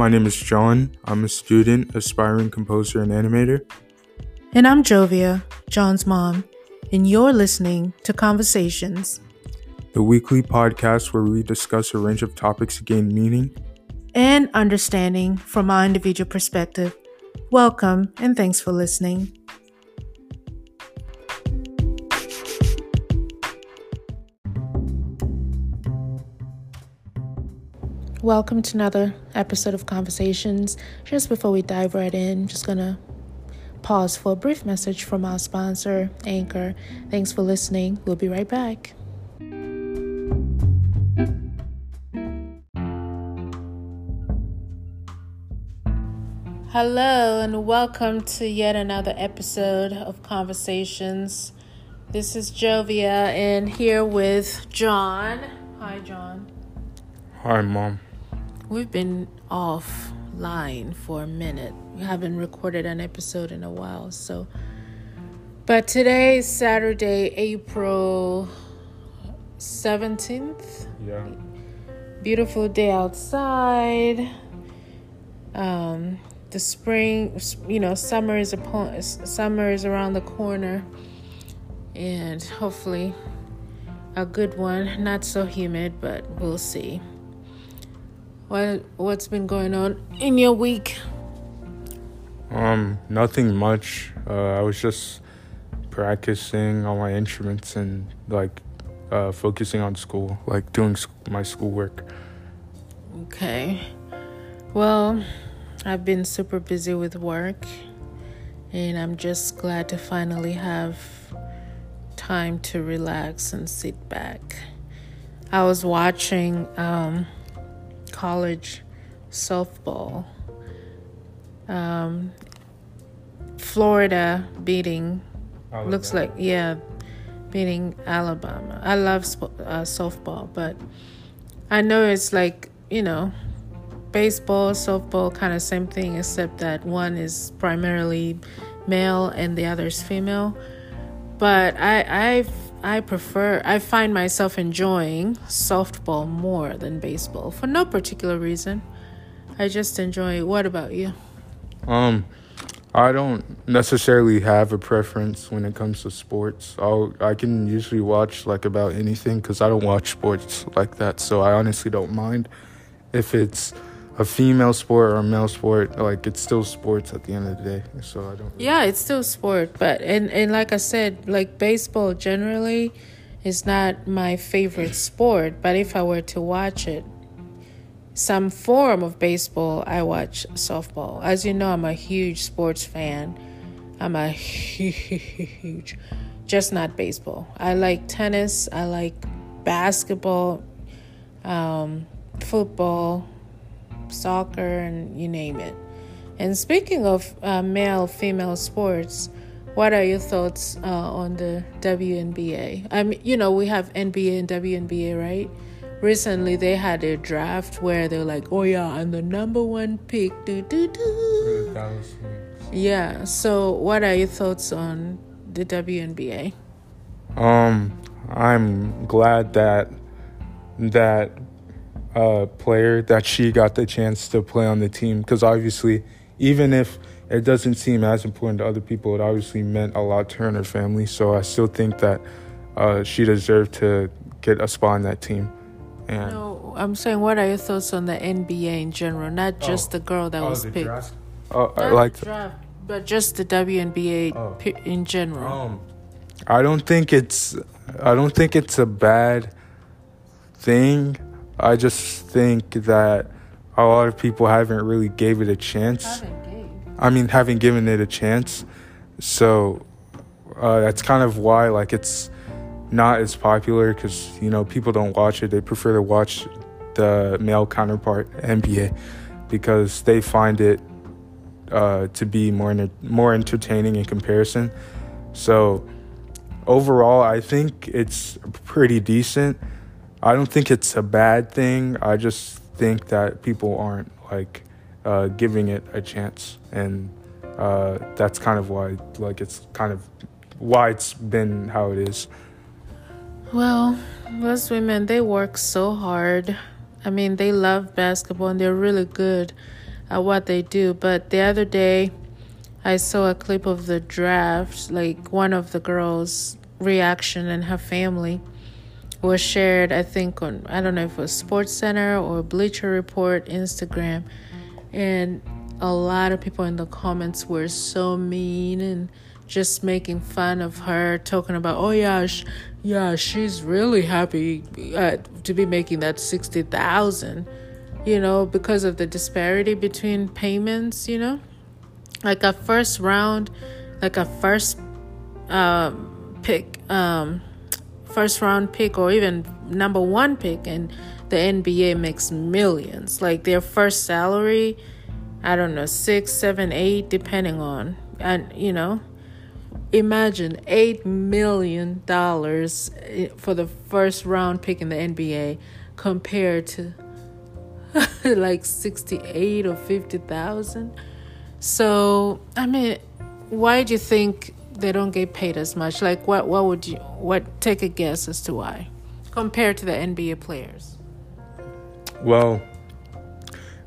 My name is John. I'm a student, aspiring composer, and animator. And I'm Jovia, John's mom, and you're listening to Conversations, the weekly podcast where we discuss a range of topics to gain meaning and understanding from our individual perspective. Welcome and thanks for listening. Welcome to another episode of Conversations. Just before we dive right in, just gonna pause for a brief message from our sponsor, Anchor. Thanks for listening. We'll be right back. Hello, and welcome to yet another episode of Conversations. This is Jovia, and here with John. Hi, John. Hi, Mom. We've been offline for a minute. We haven't recorded an episode in a while, so. But today is Saturday, April 17th. Yeah. Beautiful day outside. Um, the spring, you know, summer is upon summer is around the corner, and hopefully a good one. Not so humid, but we'll see. What what's been going on in your week? Um, nothing much. Uh, I was just practicing on my instruments and like uh, focusing on school, like doing my schoolwork. Okay. Well, I've been super busy with work, and I'm just glad to finally have time to relax and sit back. I was watching um, college softball. Um, Florida beating Alabama. looks like yeah, beating Alabama. I love uh, softball, but I know it's like you know, baseball, softball, kind of same thing, except that one is primarily male and the other is female. But I I've I prefer, I find myself enjoying softball more than baseball for no particular reason. I just enjoy it. What about you? Um, I don't necessarily have a preference when it comes to sports. I'll, I can usually watch like about anything because I don't watch sports like that. So I honestly don't mind if it's a female sport or a male sport like it's still sports at the end of the day so i don't yeah it's still sport but and and like i said like baseball generally is not my favorite sport but if i were to watch it some form of baseball i watch softball. As you know i'm a huge sports fan. I'm a huge just not baseball. I like tennis i like basketball um, football soccer, and you name it. And speaking of uh, male female sports, what are your thoughts uh, on the WNBA? I mean, you know, we have NBA and WNBA, right? Recently, they had a draft where they're like, "Oh yeah, I'm the number one pick." Do do do. Yeah. So, what are your thoughts on the WNBA? Um, I'm glad that that uh, player that she got the chance to play on the team because obviously, even if it doesn't seem as important to other people, it obviously meant a lot to her and her family. So I still think that uh, she deserved to get a spot on that team. And no, I'm saying, what are your thoughts on the NBA in general? Not just oh, the girl that oh, was picked. Draft? Oh, I like the draft, but just the WNBA oh. in general. Um, I don't think it's. I don't think it's a bad thing. I just think that a lot of people haven't really gave it a chance. I mean, haven't given it a chance. So uh, that's kind of why like it's not as popular because you know people don't watch it. They prefer to watch the male counterpart NBA because they find it uh, to be more more entertaining in comparison. So overall, I think it's pretty decent. I don't think it's a bad thing. I just think that people aren't like uh, giving it a chance, and uh, that's kind of why, like, it's kind of why it's been how it is. Well, those women they work so hard. I mean, they love basketball and they're really good. at what they do. But the other day, I saw a clip of the draft, like one of the girls' reaction and her family was shared, I think, on I don't know if it was Sports Center or Bleacher Report, Instagram, and a lot of people in the comments were so mean and just making fun of her, talking about, oh yeah, sh- yeah, she's really happy uh, to be making that sixty thousand, you know, because of the disparity between payments, you know, like a first round, like a first um, pick, um, first round pick, or even number one pick, and the NBA makes millions. Like their first salary, I don't know, six, seven, eight, depending on, and you know imagine $8 million eh, for the first round pick in the NBA compared to like 68 or 50,000. So, I mean, why do you think they don't get paid as much? Like what what would you what take a guess as to why compared to the NBA players? Well,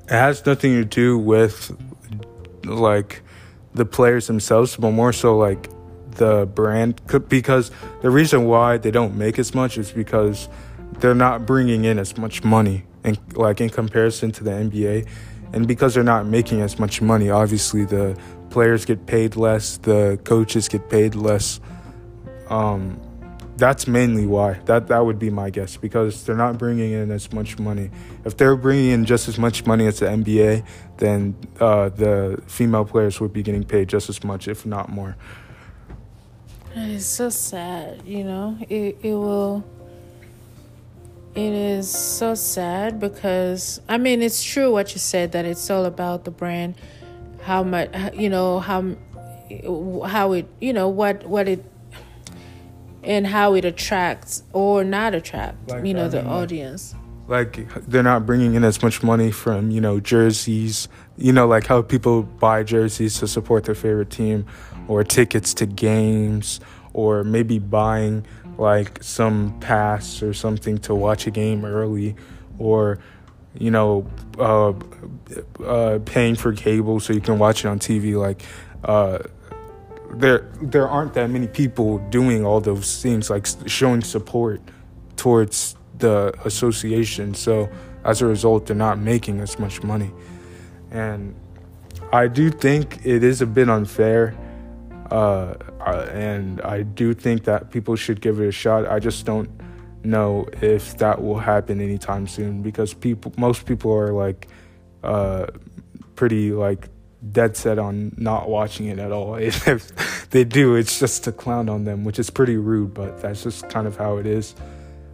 it has nothing to do with like the players themselves, but more so like the brand because the reason why they don't make as much is because they're not bringing in as much money and like in comparison to the NBA and because they're not making as much money obviously the players get paid less the coaches get paid less um, that's mainly why that that would be my guess because they're not bringing in as much money if they're bringing in just as much money as the NBA then uh, the female players would be getting paid just as much if not more it's so sad, you know. It it will. It is so sad because I mean it's true what you said that it's all about the brand, how much you know how how it you know what what it and how it attracts or not attract like, you know the audience. Like they're not bringing in as much money from you know jerseys you know like how people buy jerseys to support their favorite team or tickets to games or maybe buying like some pass or something to watch a game early or you know uh, uh, paying for cable so you can watch it on TV like uh, there there aren't that many people doing all those things like showing support towards the association. So as a result they're not making as much money. And I do think it is a bit unfair uh, uh, and I do think that people should give it a shot. I just don't know if that will happen anytime soon because people, most people are like, uh, pretty like dead set on not watching it at all. if they do, it's just to clown on them, which is pretty rude, but that's just kind of how it is.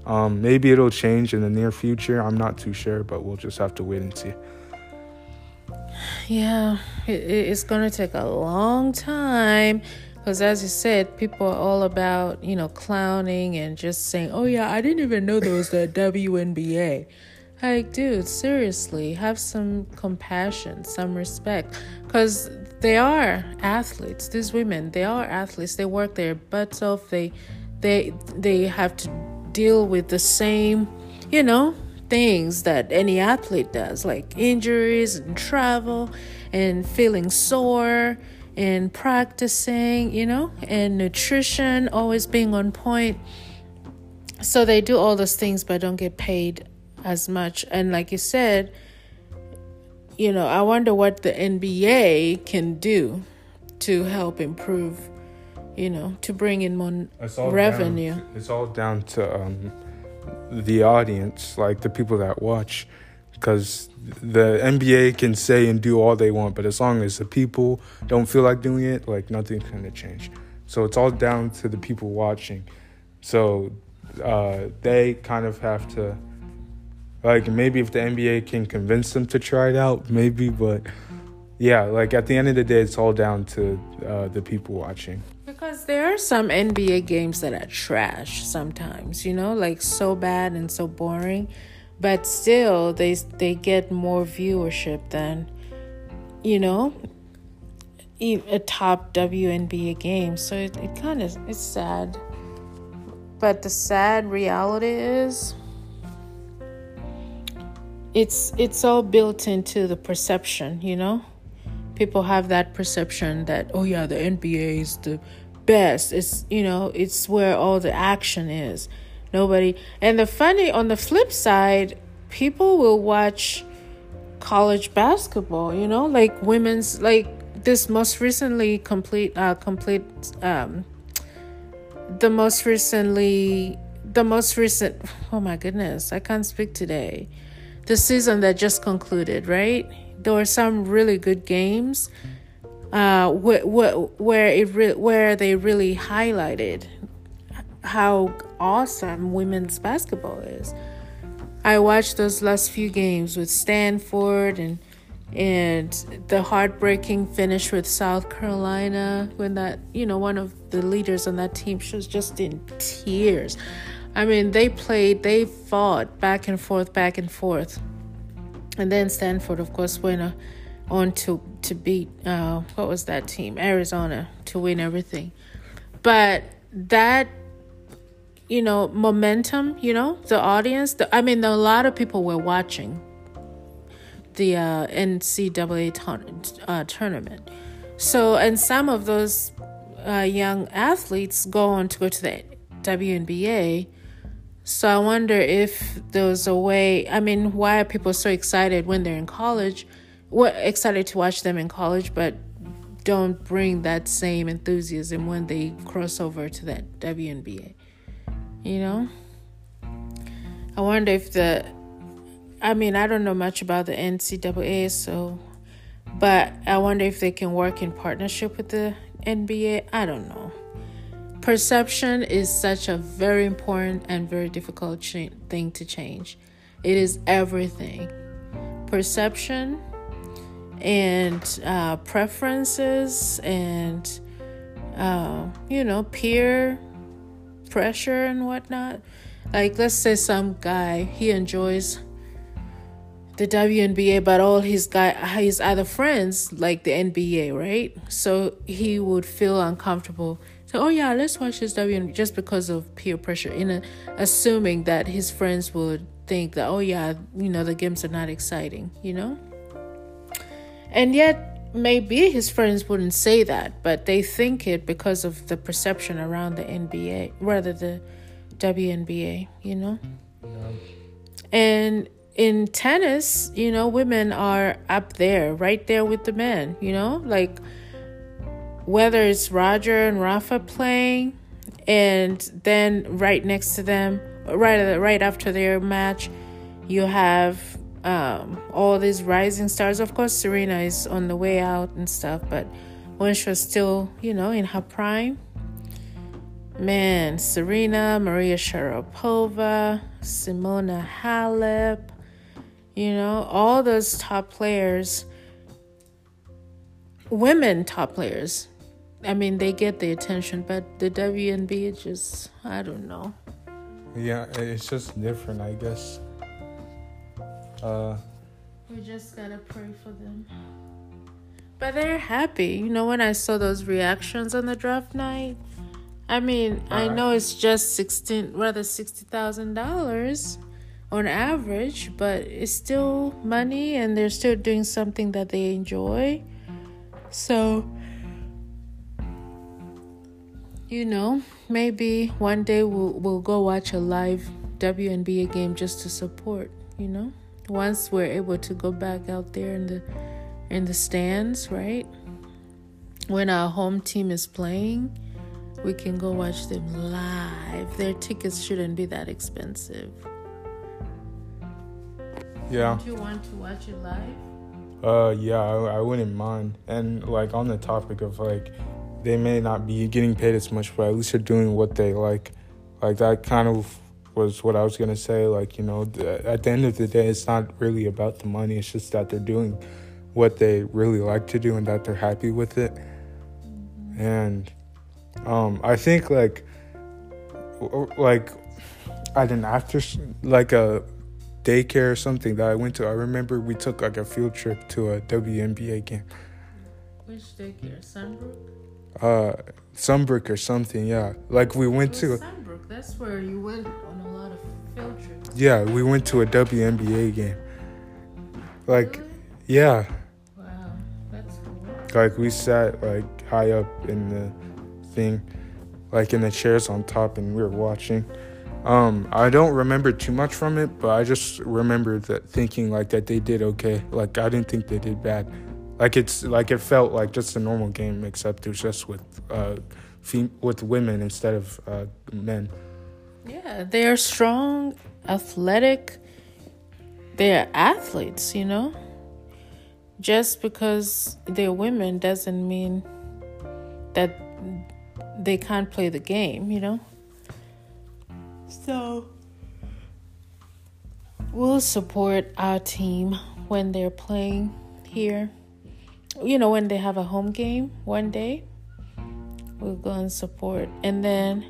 Um, maybe it'll change in the near future. I'm not too sure, but we'll just have to wait and see. Yeah, it, it's going to take a long time because as you said, people are all about, you know, clowning and just saying, oh, yeah, I didn't even know there was the WNBA. Like, dude, seriously, have some compassion, some respect. Because they are athletes. These women, they are athletes. They work their butts off. They, they, they have to deal with the same, you know, things that any athlete does, like injuries and travel and feeling sore and practicing, you know, and nutrition, always being on point. So they do all those things but don't get paid as much. And like you said, you know, I wonder what the NBA can do to help improve, you know, to bring in more revenue. Down, it's all down to um, the audience, like the people that watch, because the NBA can say and do all they want, but as long as the people don't feel like doing it, like nothing's gonna change. So it's all down to the people watching. So uh, they kind of have to, like, maybe if the NBA can convince them to try it out, maybe, but yeah, like at the end of the day, it's all down to uh, the people watching. Because there are some NBA games that are trash sometimes, you know, like so bad and so boring, but still they they get more viewership than, you know, a top WNBA game. So it, it kind of it's sad. But the sad reality is it's it's all built into the perception, you know? People have that perception that oh yeah, the NBA is the best. It's you know, it's where all the action is. Nobody and the funny on the flip side, people will watch college basketball, you know, like women's like this most recently complete uh complete um the most recently the most recent oh my goodness i can't speak today the season that just concluded right there were some really good games uh wh- wh- where it re- where they really highlighted how awesome women's basketball is i watched those last few games with stanford and and the heartbreaking finish with South Carolina when that you know one of the leaders on that team she was just in tears. I mean, they played, they fought back and forth, back and forth, and then Stanford, of course, went uh, on to to beat uh, what was that team, Arizona, to win everything. But that you know momentum, you know, the audience. The, I mean, a lot of people were watching the uh, NCAA ton- uh, tournament. So, and some of those uh, young athletes go on to go to the WNBA. So I wonder if there's a way. I mean, why are people so excited when they're in college? What excited to watch them in college, but don't bring that same enthusiasm when they cross over to that WNBA. You know? I wonder if the I mean, I don't know much about the NCAA, so, but I wonder if they can work in partnership with the NBA. I don't know. Perception is such a very important and very difficult thing to change. It is everything. Perception and uh, preferences and, uh, you know, peer pressure and whatnot. Like, let's say some guy, he enjoys the WNBA, but all his guy his other friends like the NBA, right? So he would feel uncomfortable. So, oh yeah, let's watch this WNBA just because of peer pressure, in a, assuming that his friends would think that, oh yeah, you know, the games are not exciting, you know. And yet, maybe his friends wouldn't say that, but they think it because of the perception around the NBA, rather the WNBA, you know. Yeah. And in tennis, you know, women are up there, right there with the men, you know, like whether it's Roger and Rafa playing, and then right next to them, right right after their match, you have um, all these rising stars. Of course, Serena is on the way out and stuff, but when she was still, you know, in her prime, man, Serena, Maria Sharapova, Simona Halep, you know, all those top players, women top players, I mean, they get the attention, but the WNBA just, I don't know. Yeah, it's just different, I guess. Uh, we just gotta pray for them. But they're happy. You know, when I saw those reactions on the draft night, I mean, I know it's just sixteen, rather sixty thousand dollars on average, but it's still money and they're still doing something that they enjoy. So, you know, maybe one day we'll, we'll go watch a live WNBA game just to support, you know? Once we're able to go back out there in the in the stands, right? When our home team is playing, we can go watch them live. Their tickets shouldn't be that expensive. Yeah. Do you want to watch it live? Uh, yeah, I, I wouldn't mind. And like on the topic of like, they may not be getting paid as much, but at least they're doing what they like. Like that kind of was what I was gonna say. Like you know, at the end of the day, it's not really about the money. It's just that they're doing what they really like to do and that they're happy with it. And um, I think like like at an after like a daycare or something that I went to. I remember we took like a field trip to a WNBA game. Which daycare? Sunbrook? Uh, Sunbrook or something. Yeah, like we went to. Sunbrook. That's where you went on a lot of field trips. Yeah, we went to a WNBA game. Like, Really? yeah, Wow, that's cool. like we sat like high up in the thing, like in the chairs on top, and we were watching. Um, I don't remember too much from it, but I just remember that thinking like that they did okay. Like I didn't think they did bad. Like it's like it felt like just a normal game, except it was just with uh, fem- with women instead of uh, men. Yeah, they are strong, athletic. They are athletes, you know. Just because they're women doesn't mean that they can't play the game, you know. So we'll support our team when they're playing here. You know, when they have a home game one day, we'll go and support. And then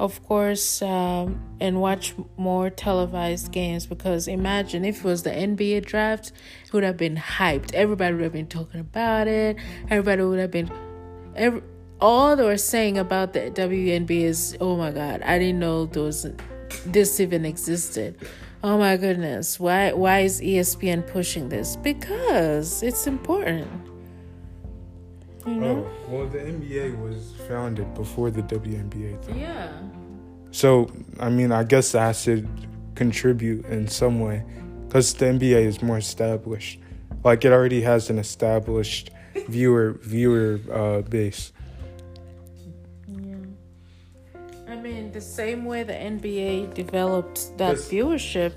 of course, um, and watch more televised games because imagine if it was the NBA draft, it would have been hyped. Everybody would have been talking about it. Everybody would have been. Every, all they were saying about the WNBA is, oh my God, I didn't know those this even existed. Oh my goodness, why why is ESPN pushing this? Because it's important. You know? Oh, well, the NBA was founded before the WNBA. Though. Yeah. So, I mean, I guess that should contribute in some way because the NBA is more established. Like it already has an established viewer viewer uh, base. I mean, the same way the NBA developed that Yes. viewership,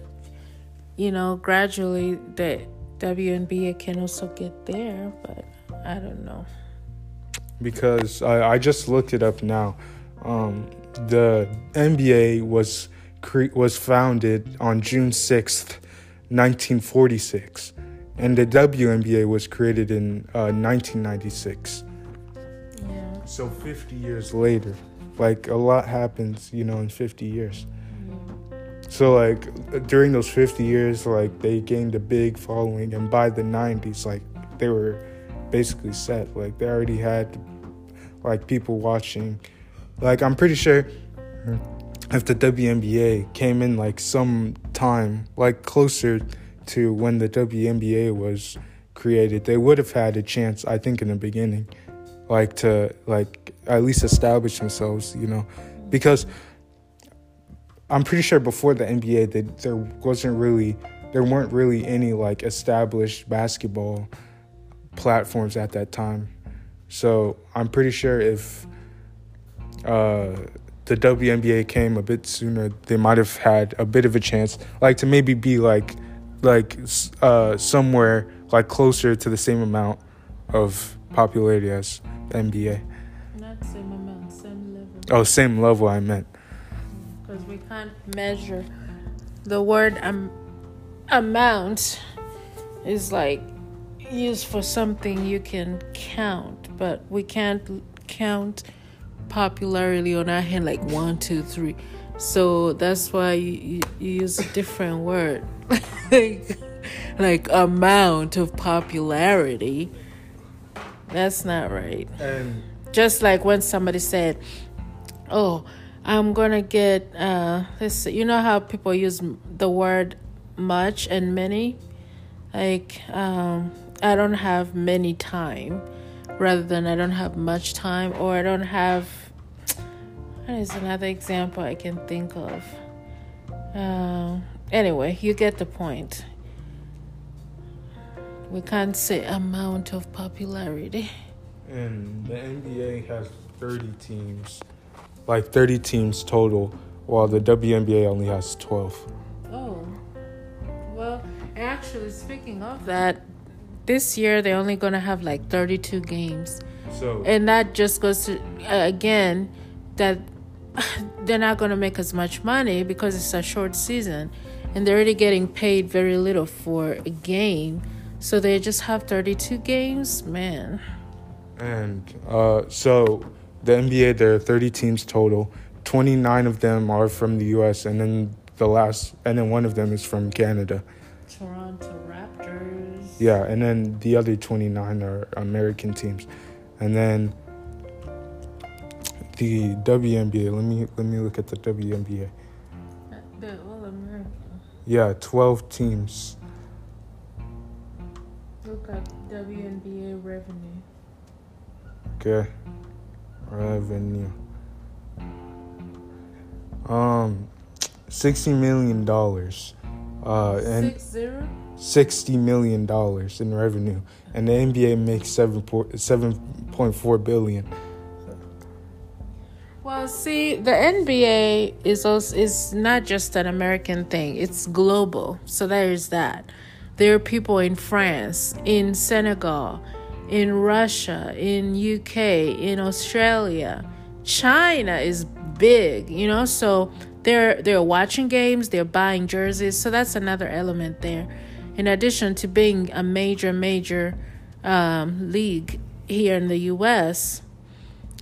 you know, gradually the WNBA can also get there, but I don't know. because I, I just looked it up now. Um, the NBA was cre- was founded on June sixth, nineteen forty six, and the WNBA was created in uh, nineteen ninety six. Yeah. So fifty years later, like a lot happens, you know, in fifty years. So like during those fifty years, like they gained a big following, and by the nineties, like they were basically set. Like they already had like people watching. Like I'm pretty sure if the WNBA came in like some time, like closer to when the WNBA was created, they would have had a chance, I think, in the beginning, like to like at least establish themselves, you know, because I'm pretty sure before the NBA that there wasn't really there weren't really any like established basketball platforms at that time. So I'm pretty sure if uh, the WNBA came a bit sooner, they might have had a bit of a chance, like to maybe be like like uh, somewhere like closer to the same amount of popularity as the NBA. Oh, same level I meant. Because we can't measure the word um, amount is like used for something you can count, but we can't count popularity on our hand like one, two, three. So that's why you, you, you use a different word, like like amount of popularity. That's not right. And Just like when somebody said, "Oh, I'm gonna get uh, this." You know how people use the word much and many, like um, I don't have many time, rather than I don't have much time, or I don't have. What is another example I can think of? Uh, anyway, you get the point. We can't say amount of popularity. and the NBA has 30 teams, like 30 teams total, while the WNBA only has 12. Oh, well, actually, speaking of that, this year they're only gonna have like 32 games, So and that just goes to uh, again that they're not gonna make as much money because it's a short season, and they're already getting paid very little for a game, so they just have 32 games, man. and uh, so the NBA there are 30 teams total. 29 of them are from the U.S. and then the last, and then one of them is from Canada. Toronto Raptors. Yeah, and then the other 29 are American teams, and then the WNBA. Let me let me look at the WNBA. They're all American. Yeah, 12 teams. look at WNBA revenue. Okay. Revenue. Um, sixty million dollars. Uh, and Six zero. sixty million dollars in revenue, and the NBA makes seven point seven point four billion. Well, see, the NBA is also is not just an American thing; it's global. So there is that. There are people in France, in Senegal, in Russia, in UK, in Australia. China is big, you know. So they're they're watching games, they're buying jerseys. So that's another element there. In addition to being a major major um, league here in the U.S.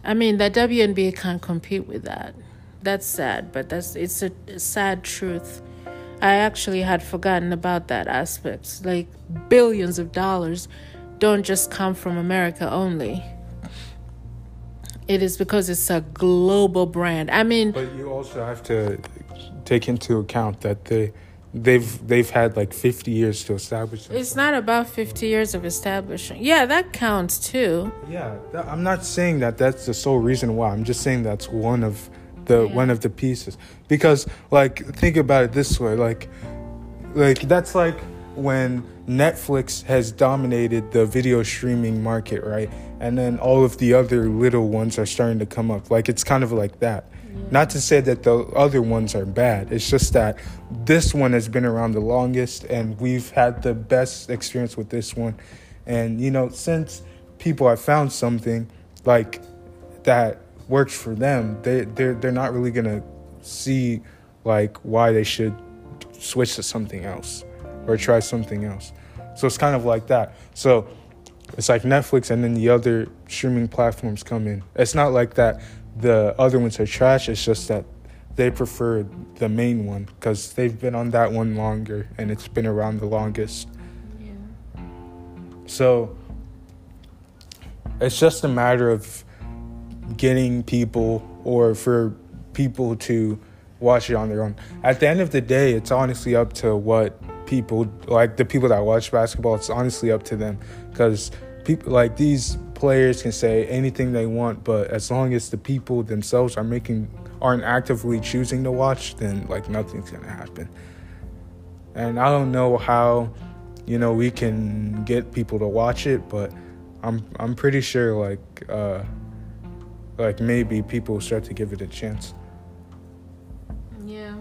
I mean, the WNBA can't compete with that. That's sad, but that's it's a, sad truth. I actually had forgotten about that aspect. Like billions of dollars don't just come from America only. It is because it's a global brand. I mean, But you also have to take into account that they they've they've had like fifty years to establish. it's not about 50 years of establishing. Yeah, that counts too. Yeah, that, I'm not saying that that's the sole reason why. I'm just saying that's one of the Yeah. one of the pieces. Because like think about it this way, like like that's like when Netflix has dominated the video streaming market, right? And then all of the other little ones are starting to come up. Like it's kind of like that. Not to say that the other ones are bad. It's just that this one has been around the longest and we've had the best experience with this one. And you know, since people have found something like that works for them, they they're they're not really gonna see like why they should switch to something else or try something else. So it's kind of like that. So it's like Netflix and then the other streaming platforms come in. It's not like that the other ones are trash, it's just that they prefer the main one because they've been on that one longer and it's been around the longest. Yeah. So it's just a matter of getting people or for people to watch it on their own. At the end of the day, it's honestly up to what people like the people that watch basketball, it's honestly up to them cuz people like these players can say anything they want, but as long as the people themselves are making aren't actively choosing to watch, then like nothing's to happen. And I don't know how you know we can get people to watch it but i'm i'm pretty sure like uh like maybe people start to give it a chance Yeah.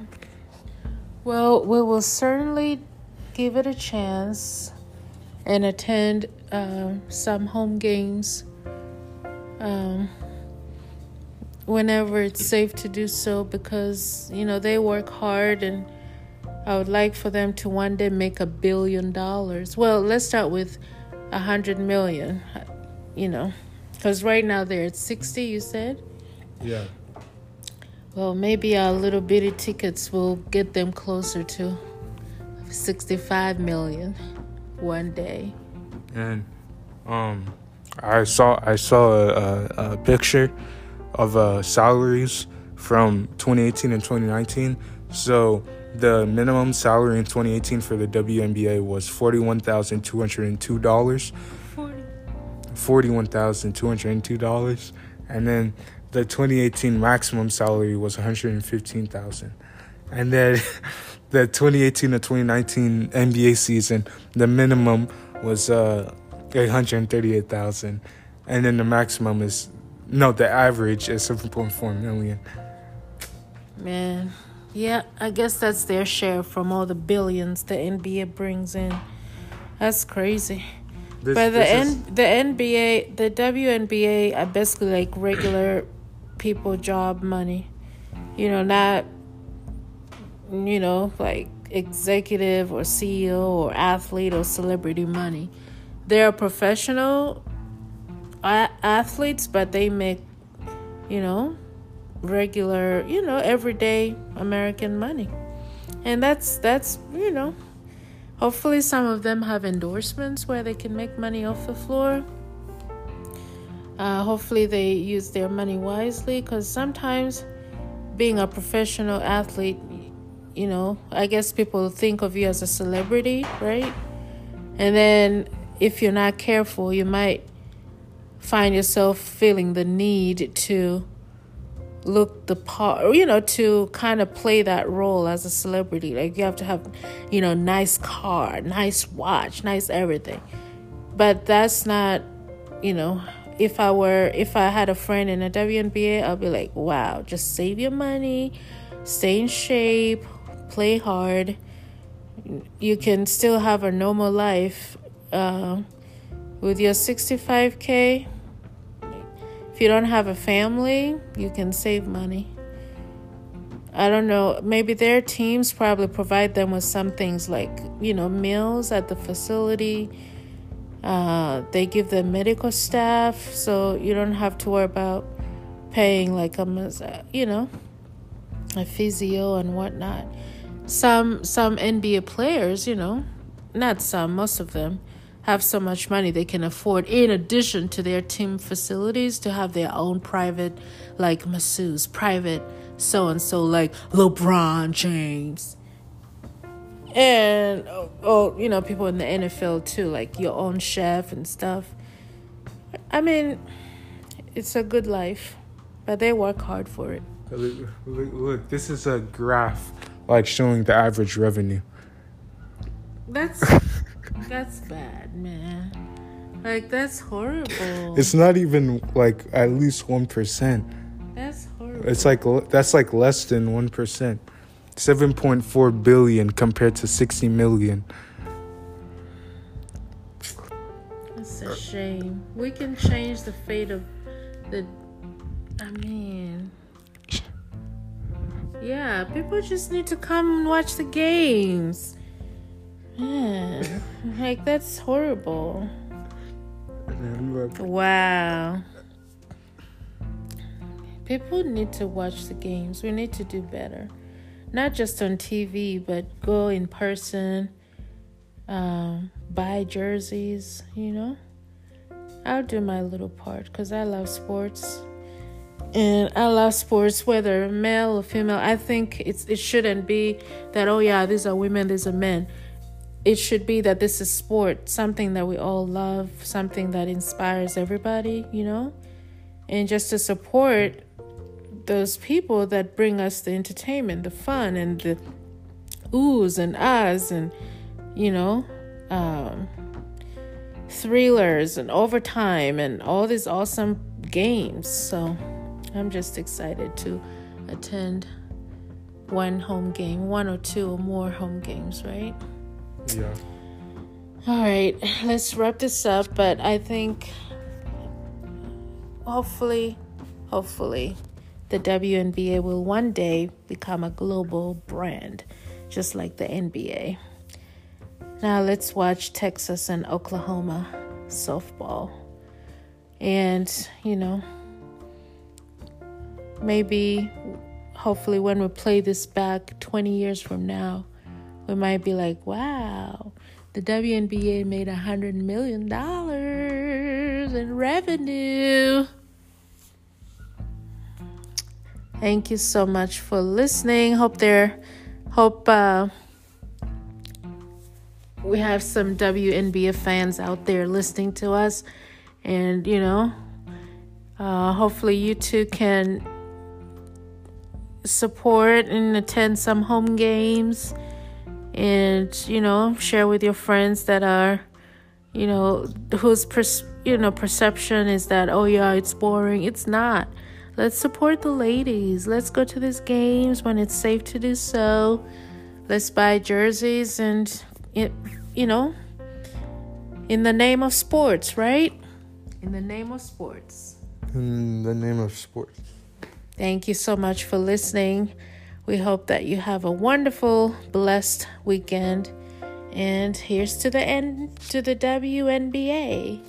Well, we will certainly give it a chance and attend um, some home games um, whenever it's safe to do so because, you know, they work hard and I would like for them to one day make a billion dollars. Well, let's start with a hundred million, you know, because right now they're at 60, you said? yeah Well, maybe our little bitty tickets will get them closer to 65 million one day. and um i saw i saw a, a, a picture of uh salaries from 2018 and 2019 so the minimum salary in 2018 for the WNBA was $41,202 $41,202 and then the 2018 maximum salary was 115,000 and then the 2018 to 2019 NBA season the minimum was uh 838,000 and then the maximum is no the average is 7.4 million Man, yeah, I guess that's their share from all the billions the NBA brings in. That's crazy. This- but the N, is- the NBA, the WNBA are basically like regular people job money. You know, not you know, like executive or CEO or athlete or celebrity money. They're professional a- athletes, but they make, you know, regular, you know, everyday American money. And that's that's, you know, hopefully some of them have endorsements where they can make money off the floor. Uh, hopefully they use their money wisely because sometimes being a professional athlete, you know, I guess people think of you as a celebrity, right? And then if you're not careful, you might find yourself feeling the need to look the part, you know, to kind of play that role as a celebrity. Like you have to have, you know, nice car, nice watch, nice everything. But that's not, you know, if I were, if I had a friend in a WNBA, I'd be like, wow, just save your money, stay in shape, play hard. You can still have a normal life uh, with your 65K if you don't have a family, you can save money. I don't know, maybe their teams probably provide them with some things like, you know, meals at the facility. Uh, they give them medical staff, so you don't have to worry about paying like a, you know, a physio and whatnot. Some some NBA players, you know, not some, most of them have so much money they can afford in addition to their team facilities to have their own private like masseuse private so and so like lebron james. And oh, you know people in the nfl too like your own chef and stuff. I mean it's a good life but they work hard for it. Look, look, look this is a graph like showing the average revenue that's that's bad, man. Like that's horrible. It's not even like at least one percent. That's horrible. It's like that's like less than one percent. Seven point four billion compared to sixty million. It's a shame. We can change the fate of the. I mean. Yeah, people just need to come and watch the games. Man, like that's horrible. Wow. People need to watch the games. We need to do better. Not just on TV, but go in person, um, buy jerseys, you know? I'll do my little part because I love sports. And I love sports, whether male or female. I think it's it shouldn't be that oh yeah, these are women, these are men it should be that this is sport, something that we all love, something that inspires everybody, you know? And just to support those people that bring us the entertainment, the fun, and the oohs and ahs, and, you know, um, thrillers and overtime and all these awesome games. So I'm just excited to attend one home game, one or two or more home games, right? Yeah. All right, let's wrap this up. But I think hopefully, hopefully, the WNBA will one day become a global brand, just like the NBA. Now let's watch Texas and Oklahoma softball. And, you know, maybe, hopefully, when we play this back 20 years from now, we might be like, wow, the WNBA made a hundred million dollars in revenue. Thank you so much for listening. Hope there, hope uh, we have some WNBA fans out there listening to us, and you know, uh, hopefully you too can support and attend some home games and you know share with your friends that are you know whose pers- you know perception is that oh yeah it's boring. It's not. Let's support the ladies. Let's go to these games when it's safe to do so. Let's buy jerseys and it, you know in the name of sports right? In the name of sports. In the name of sports thank you so much for listening we hope that you have a wonderful, blessed weekend. And here's to the end to the WNBA.